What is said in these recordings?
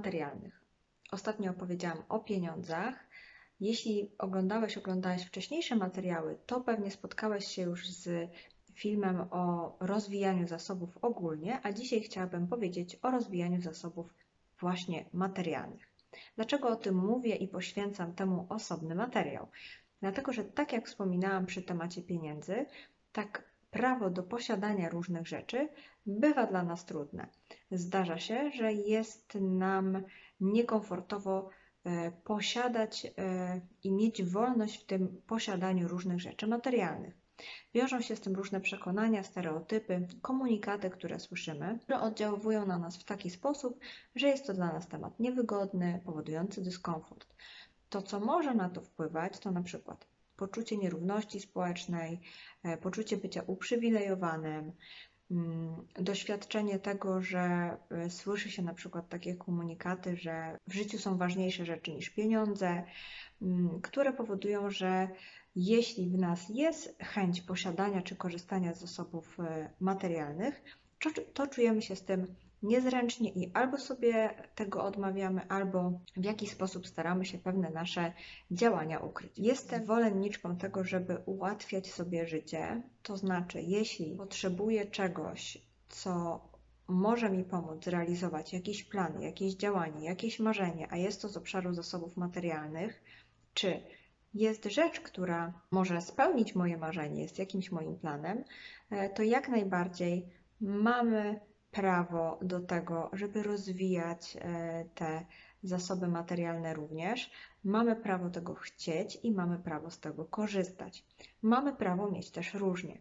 materialnych. Ostatnio opowiedziałam o pieniądzach. Jeśli oglądałeś, oglądałeś wcześniejsze materiały, to pewnie spotkałeś się już z filmem o rozwijaniu zasobów ogólnie, a dzisiaj chciałabym powiedzieć o rozwijaniu zasobów właśnie materialnych. Dlaczego o tym mówię i poświęcam temu osobny materiał? Dlatego, że tak jak wspominałam przy temacie pieniędzy, tak prawo do posiadania różnych rzeczy bywa dla nas trudne. Zdarza się, że jest nam niekomfortowo e, posiadać e, i mieć wolność w tym posiadaniu różnych rzeczy materialnych. Wiążą się z tym różne przekonania, stereotypy, komunikaty, które słyszymy, które oddziałują na nas w taki sposób, że jest to dla nas temat niewygodny, powodujący dyskomfort. To, co może na to wpływać, to na przykład poczucie nierówności społecznej, e, poczucie bycia uprzywilejowanym, mm, doświadczenie tego, że e, słyszy się na przykład takie komunikaty, że w życiu są ważniejsze rzeczy niż pieniądze, mm, które powodują, że jeśli w nas jest chęć posiadania czy korzystania z zasobów e, materialnych, to czujemy się z tym niezręcznie i albo sobie tego odmawiamy, albo w jakiś sposób staramy się pewne nasze działania ukryć. Jestem zwolenniczką tego, żeby ułatwiać sobie życie, to znaczy, jeśli potrzebuję czegoś, co może mi pomóc zrealizować jakiś plan, jakieś działanie, jakieś marzenie, a jest to z obszaru zasobów materialnych, czy jest rzecz, która może spełnić moje marzenie, jest jakimś moim planem, e, to jak najbardziej mamy prawo do tego, żeby rozwijać e, te zasoby materialne również. Mamy prawo tego chcieć i mamy prawo z tego korzystać. Mamy prawo mieć też różnie.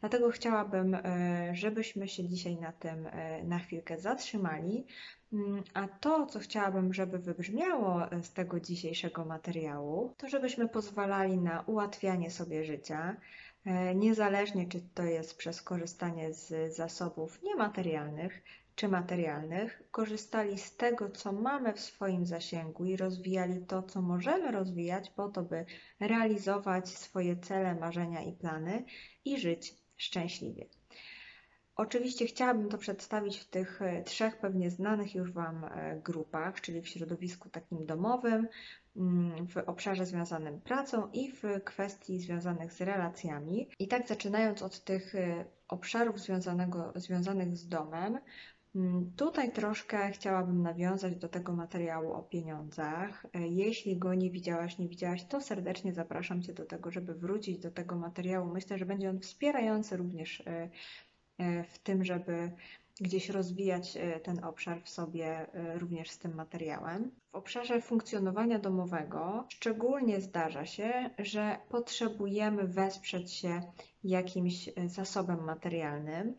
Dlatego chciałabym, e, żebyśmy się dzisiaj na tym e, na chwilkę zatrzymali. Mm, a to, co chciałabym, żeby wybrzmiało z tego dzisiejszego materiału, to żebyśmy pozwalali na ułatwianie sobie życia, niezależnie czy to jest przez korzystanie z zasobów niematerialnych czy materialnych, korzystali z tego, co mamy w swoim zasięgu i rozwijali to, co możemy rozwijać, po to, by realizować swoje cele, marzenia i plany i żyć szczęśliwie. Oczywiście chciałabym to przedstawić w tych e, trzech pewnie znanych już Wam e, grupach, czyli w środowisku takim domowym, mm, w obszarze związanym pracą i w kwestii związanych z relacjami. I tak zaczynając od tych e, obszarów związanego, związanych z domem, mm, Tutaj troszkę chciałabym nawiązać do tego materiału o pieniądzach. Jeśli go nie widziałaś, nie widziałaś, to serdecznie zapraszam Cię do tego, żeby wrócić do tego materiału. Myślę, że będzie on wspierający również w tym, żeby gdzieś rozwijać e, ten obszar w sobie e, również z tym materiałem. W obszarze funkcjonowania domowego szczególnie zdarza się, że potrzebujemy wesprzeć się jakimś zasobem materialnym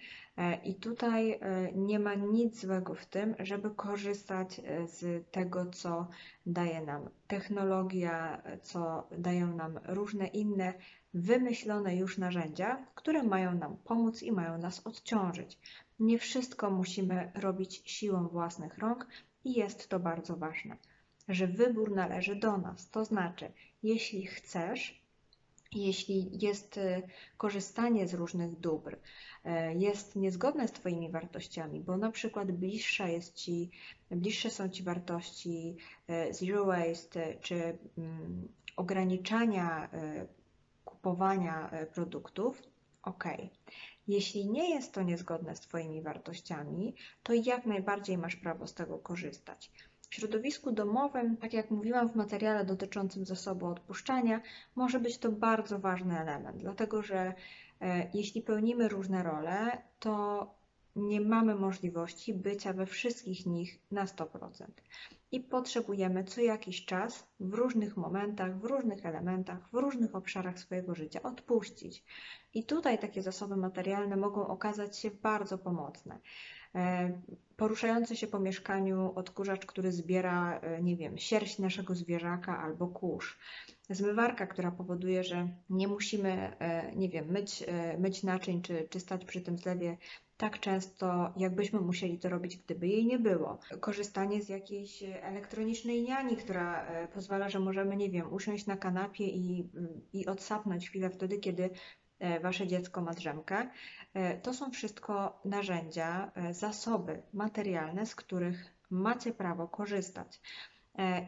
i tutaj nie ma nic złego w tym, żeby korzystać z tego, co daje nam technologia, co dają nam różne inne wymyślone już narzędzia, które mają nam pomóc i mają nas odciążyć. Nie wszystko musimy robić siłą własnych rąk i jest to bardzo ważne, że wybór należy do nas. To znaczy, jeśli chcesz, jeśli jest y, korzystanie z różnych dóbr, y, jest niezgodne z Twoimi wartościami, bo na przykład bliższa jest ci, bliższe są Ci wartości y, zero waste czy mm, ograniczania kupowania produktów, ok. Jeśli nie jest to niezgodne z Twoimi wartościami, to jak najbardziej masz prawo z tego korzystać. W środowisku domowym, tak jak mówiłam w materiale dotyczącym zasobu odpuszczania, może być to bardzo ważny element, dlatego że e, jeśli pełnimy różne role, to nie mamy możliwości bycia we wszystkich nich na 100% i potrzebujemy co jakiś czas w różnych momentach, w różnych elementach, w różnych obszarach swojego życia odpuścić. I tutaj takie zasoby materialne mogą okazać się bardzo pomocne. E, poruszający się po mieszkaniu odkurzacz, który zbiera, e, nie wiem, sierść naszego zwierzaka albo kurz. Zmywarka, która powoduje, że nie musimy, e, nie wiem, myć, myć naczyń czy, czy stać przy tym zlewie tak często, jakbyśmy musieli to robić, gdyby jej nie było. Korzystanie z jakiejś elektronicznej niani, która pozwala, że możemy, nie wiem, usiąść na kanapie i, i odsapnąć chwilę wtedy, kiedy e, wasze dziecko ma drzemkę. E, to są wszystko narzędzia, e, zasoby materialne, z których macie prawo korzystać.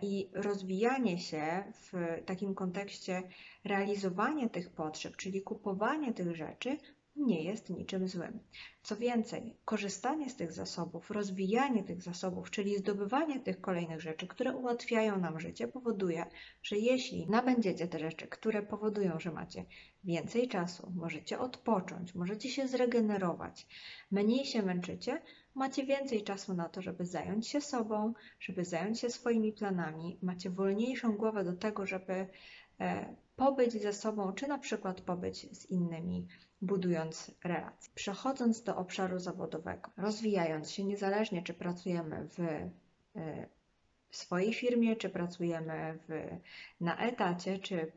I rozwijanie się w takim kontekście, realizowanie tych potrzeb, czyli kupowanie tych rzeczy, nie jest niczym złym. Co więcej, korzystanie z tych zasobów, rozwijanie tych zasobów, czyli zdobywanie tych kolejnych rzeczy, które ułatwiają nam życie, powoduje, że jeśli nabędziecie te rzeczy, które powodują, że macie więcej czasu, możecie odpocząć, możecie się zregenerować, mniej się męczycie, macie więcej czasu na to, żeby zająć się sobą, żeby zająć się swoimi planami, macie wolniejszą głowę do tego, żeby e, pobyć ze sobą, czy na przykład pobyć z innymi budując relacje. Przechodząc do obszaru zawodowego, rozwijając się niezależnie, czy pracujemy w, e, w swojej firmie, czy pracujemy w, na etacie, czy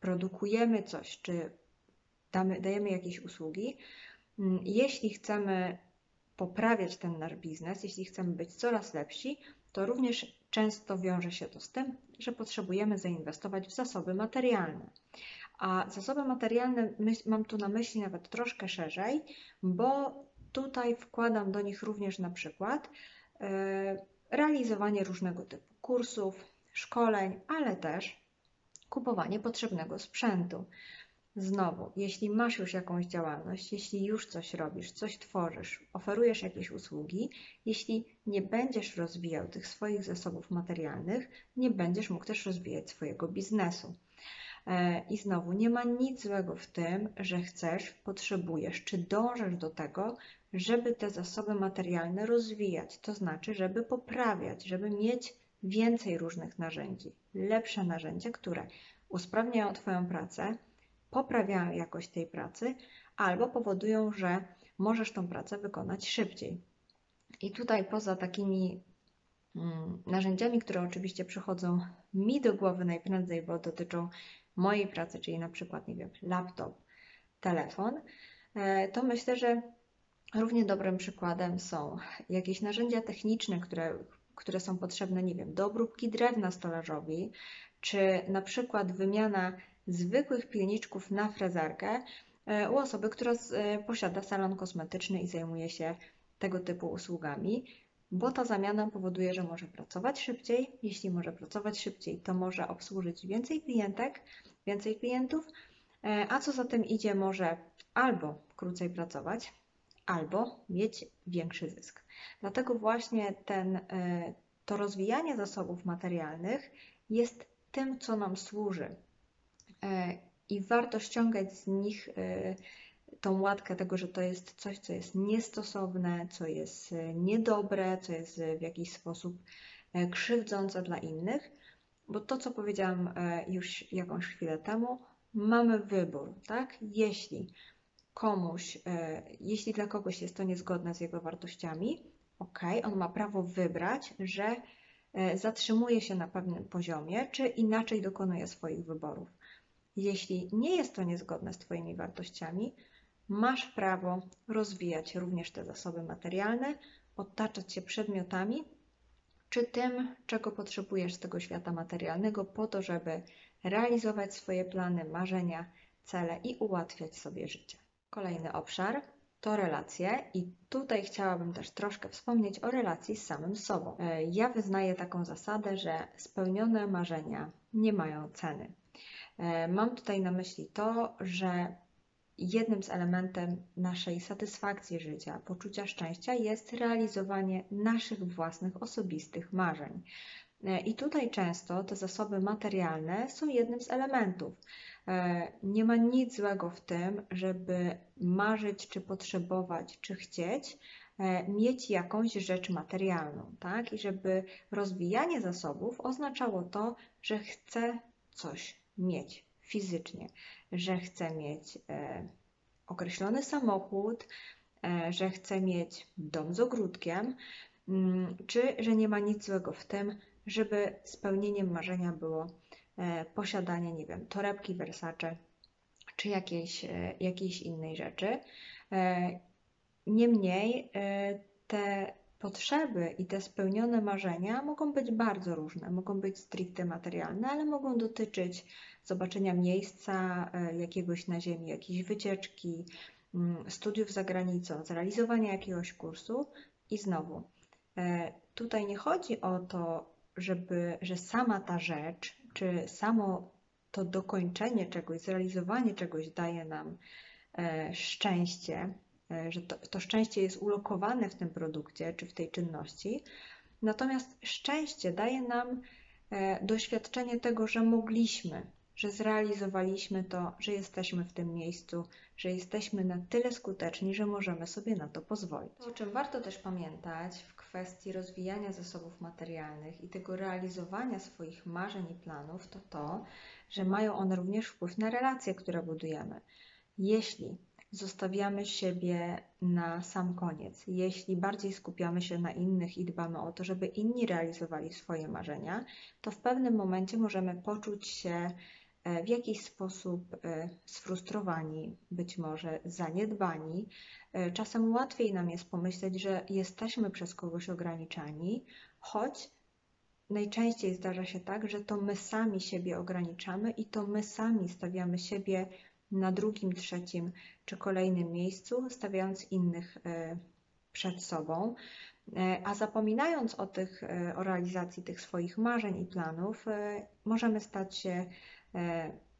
produkujemy coś, czy damy, dajemy jakieś usługi, mm, jeśli chcemy poprawiać ten nasz biznes, jeśli chcemy być coraz lepsi, to również często wiąże się to z tym, że potrzebujemy zainwestować w zasoby materialne. A zasoby materialne mam tu na myśli nawet troszkę szerzej, bo tutaj wkładam do nich również na przykład e, realizowanie różnego typu kursów, szkoleń, ale też kupowanie potrzebnego sprzętu. Znowu, jeśli masz już jakąś działalność, jeśli już coś robisz, coś tworzysz, oferujesz jakieś usługi, jeśli nie będziesz rozwijał tych swoich zasobów materialnych, nie będziesz mógł też rozwijać swojego biznesu. E, I znowu, nie ma nic złego w tym, że chcesz, potrzebujesz, czy dążysz do tego, żeby te zasoby materialne rozwijać, to znaczy, żeby poprawiać, żeby mieć więcej różnych narzędzi, lepsze narzędzia, które usprawniają Twoją pracę, poprawiają jakość tej pracy albo powodują, że możesz tą pracę wykonać szybciej. I tutaj poza takimi mm, narzędziami, które oczywiście przychodzą mi do głowy najprędzej, bo dotyczą mojej pracy, czyli na przykład, nie wiem, laptop, telefon, e, to myślę, że równie dobrym przykładem są jakieś narzędzia techniczne, które, które są potrzebne, nie wiem, do obróbki drewna stolarzowi, czy na przykład wymiana zwykłych pilniczków na frezarkę e, u osoby, która e, posiada salon kosmetyczny i zajmuje się tego typu usługami bo ta zamiana powoduje, że może pracować szybciej. Jeśli może pracować szybciej, to może obsłużyć więcej klientek, więcej klientów, e, a co za tym idzie, może albo krócej pracować, albo mieć większy zysk. Dlatego właśnie ten, e, to rozwijanie zasobów materialnych jest tym, co nam służy. E, I warto ściągać z nich tą łatkę tego, że to jest coś, co jest niestosowne, co jest e, niedobre, co jest w jakiś sposób e, krzywdzące dla innych, bo to, co powiedziałam e, już jakąś chwilę temu, mamy wybór, tak? Jeśli komuś, jeśli dla kogoś jest to niezgodne z jego wartościami, ok, on ma prawo wybrać, że zatrzymuje się na pewnym poziomie, czy inaczej dokonuje swoich wyborów. Jeśli nie jest to niezgodne z Twoimi wartościami, masz prawo rozwijać również te zasoby materialne, otaczać się przedmiotami czy tym, czego potrzebujesz z tego świata materialnego, po to, żeby realizować swoje plany, marzenia, cele i ułatwiać sobie życie. Kolejny obszar to relacje, i tutaj chciałabym też troszkę wspomnieć o relacji z samym sobą. E, ja wyznaję taką zasadę, że spełnione marzenia nie mają ceny. E, mam tutaj na myśli to, że jednym z elementem naszej satysfakcji życia, poczucia szczęścia jest realizowanie naszych własnych osobistych marzeń. E, I tutaj często te zasoby materialne są jednym z elementów. E, nie ma nic złego w tym, żeby marzyć, czy potrzebować, czy chcieć, e, mieć jakąś rzecz materialną, tak? I żeby rozwijanie zasobów oznaczało to, że chcę coś mieć fizycznie, że chcę mieć e, określony samochód, e, że chcę mieć dom z ogródkiem, mm, czy że nie ma nic złego w tym, żeby spełnieniem marzenia było e, posiadanie, nie wiem, torebki Versace czy jakiejś, jakiejś innej rzeczy. Niemniej te potrzeby i te spełnione marzenia mogą być bardzo różne. Mogą być stricte materialne, ale mogą dotyczyć zobaczenia miejsca e, jakiegoś na Ziemi, jakiejś wycieczki, mm, studiów za granicą, zrealizowania jakiegoś kursu. I znowu, e, tutaj nie chodzi o to, żeby, że sama ta rzecz, czy samo to dokończenie czegoś, zrealizowanie czegoś daje nam e, szczęście, że to, to szczęście jest ulokowane w tym produkcie czy w tej czynności. Natomiast szczęście daje nam e, doświadczenie tego, że mogliśmy, że zrealizowaliśmy to, że jesteśmy w tym miejscu, że jesteśmy na tyle skuteczni, że możemy sobie na to pozwolić. To, o czym warto też pamiętać w kwestii rozwijania zasobów materialnych i tego realizowania swoich marzeń i planów, to to, że mają one również wpływ na relacje, które budujemy. Jeśli zostawiamy siebie na sam koniec. Jeśli bardziej skupiamy się na innych i dbamy o to, żeby inni realizowali swoje marzenia, to w pewnym momencie możemy poczuć się e, w jakiś sposób e, sfrustrowani, być może zaniedbani. E, czasem łatwiej nam jest pomyśleć, że jesteśmy przez kogoś ograniczani, choć najczęściej zdarza się tak, że to my sami siebie ograniczamy i to my sami stawiamy siebie na drugim, trzecim czy kolejnym miejscu, stawiając innych e, przed sobą. E, a zapominając o, tych, e, o realizacji tych swoich marzeń i planów, możemy stać się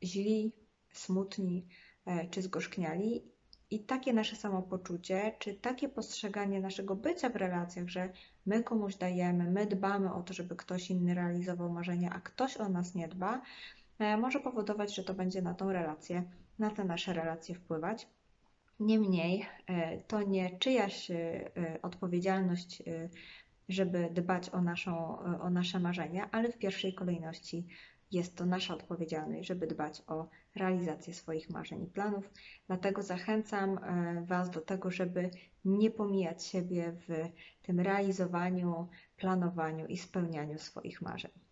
źli, smutni czy zgorzkniali. I takie nasze samopoczucie, czy takie postrzeganie naszego bycia w relacjach, że my komuś dajemy, my dbamy o to, żeby ktoś inny realizował marzenia, a ktoś o nas nie dba, może powodować, że to będzie na tą relację na te nasze relacje wpływać. Niemniej e, to nie czyjaś e, odpowiedzialność, e, żeby dbać o, naszą, o nasze marzenia, ale w pierwszej kolejności jest to nasza odpowiedzialność, żeby dbać o realizację swoich marzeń i planów. Dlatego zachęcam Was do tego, żeby nie pomijać siebie w tym realizowaniu, planowaniu i spełnianiu swoich marzeń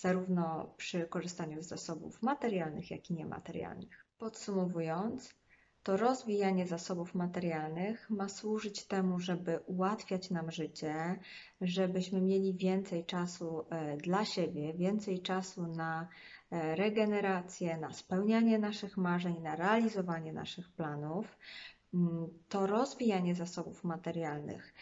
zarówno przy korzystaniu z zasobów materialnych, jak i niematerialnych. Podsumowując, to rozwijanie zasobów materialnych ma służyć temu, żeby ułatwiać nam życie, żebyśmy mieli więcej czasu e, dla siebie, więcej czasu na e, regenerację, na spełnianie naszych marzeń, na realizowanie naszych planów. Mm, to rozwijanie zasobów materialnych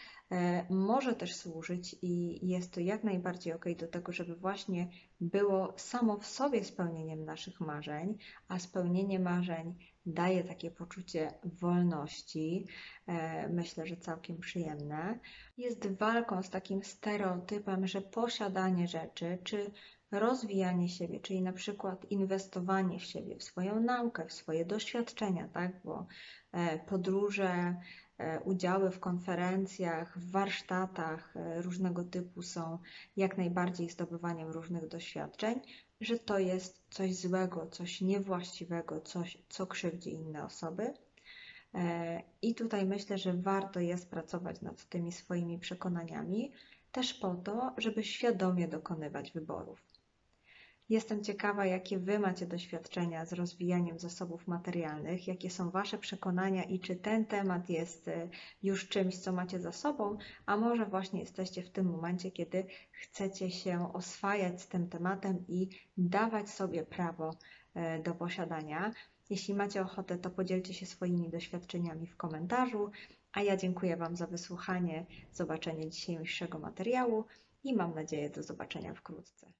może też służyć i jest to jak najbardziej ok do tego, żeby właśnie było samo w sobie spełnieniem naszych marzeń, a spełnienie marzeń daje takie poczucie wolności, e, myślę, że całkiem przyjemne. Jest walką z takim stereotypem, że posiadanie rzeczy czy rozwijanie siebie, czyli na przykład inwestowanie w siebie, w swoją naukę, w swoje doświadczenia, tak? bo e, podróże, E, udziały w konferencjach, w warsztatach e, różnego typu są jak najbardziej zdobywaniem różnych doświadczeń, że to jest coś złego, coś niewłaściwego, coś, co krzywdzi inne osoby. E, I tutaj myślę, że warto jest pracować nad tymi swoimi przekonaniami, też po to, żeby świadomie dokonywać wyborów. Jestem ciekawa, jakie Wy macie doświadczenia z rozwijaniem zasobów materialnych, jakie są Wasze przekonania i czy ten temat jest e, już czymś, co macie za sobą, a może właśnie jesteście w tym momencie, kiedy chcecie się oswajać z tym tematem i dawać sobie prawo e, do posiadania. Jeśli macie ochotę, to podzielcie się swoimi doświadczeniami w komentarzu, a ja dziękuję Wam za wysłuchanie, zobaczenie dzisiejszego materiału i mam nadzieję do zobaczenia wkrótce.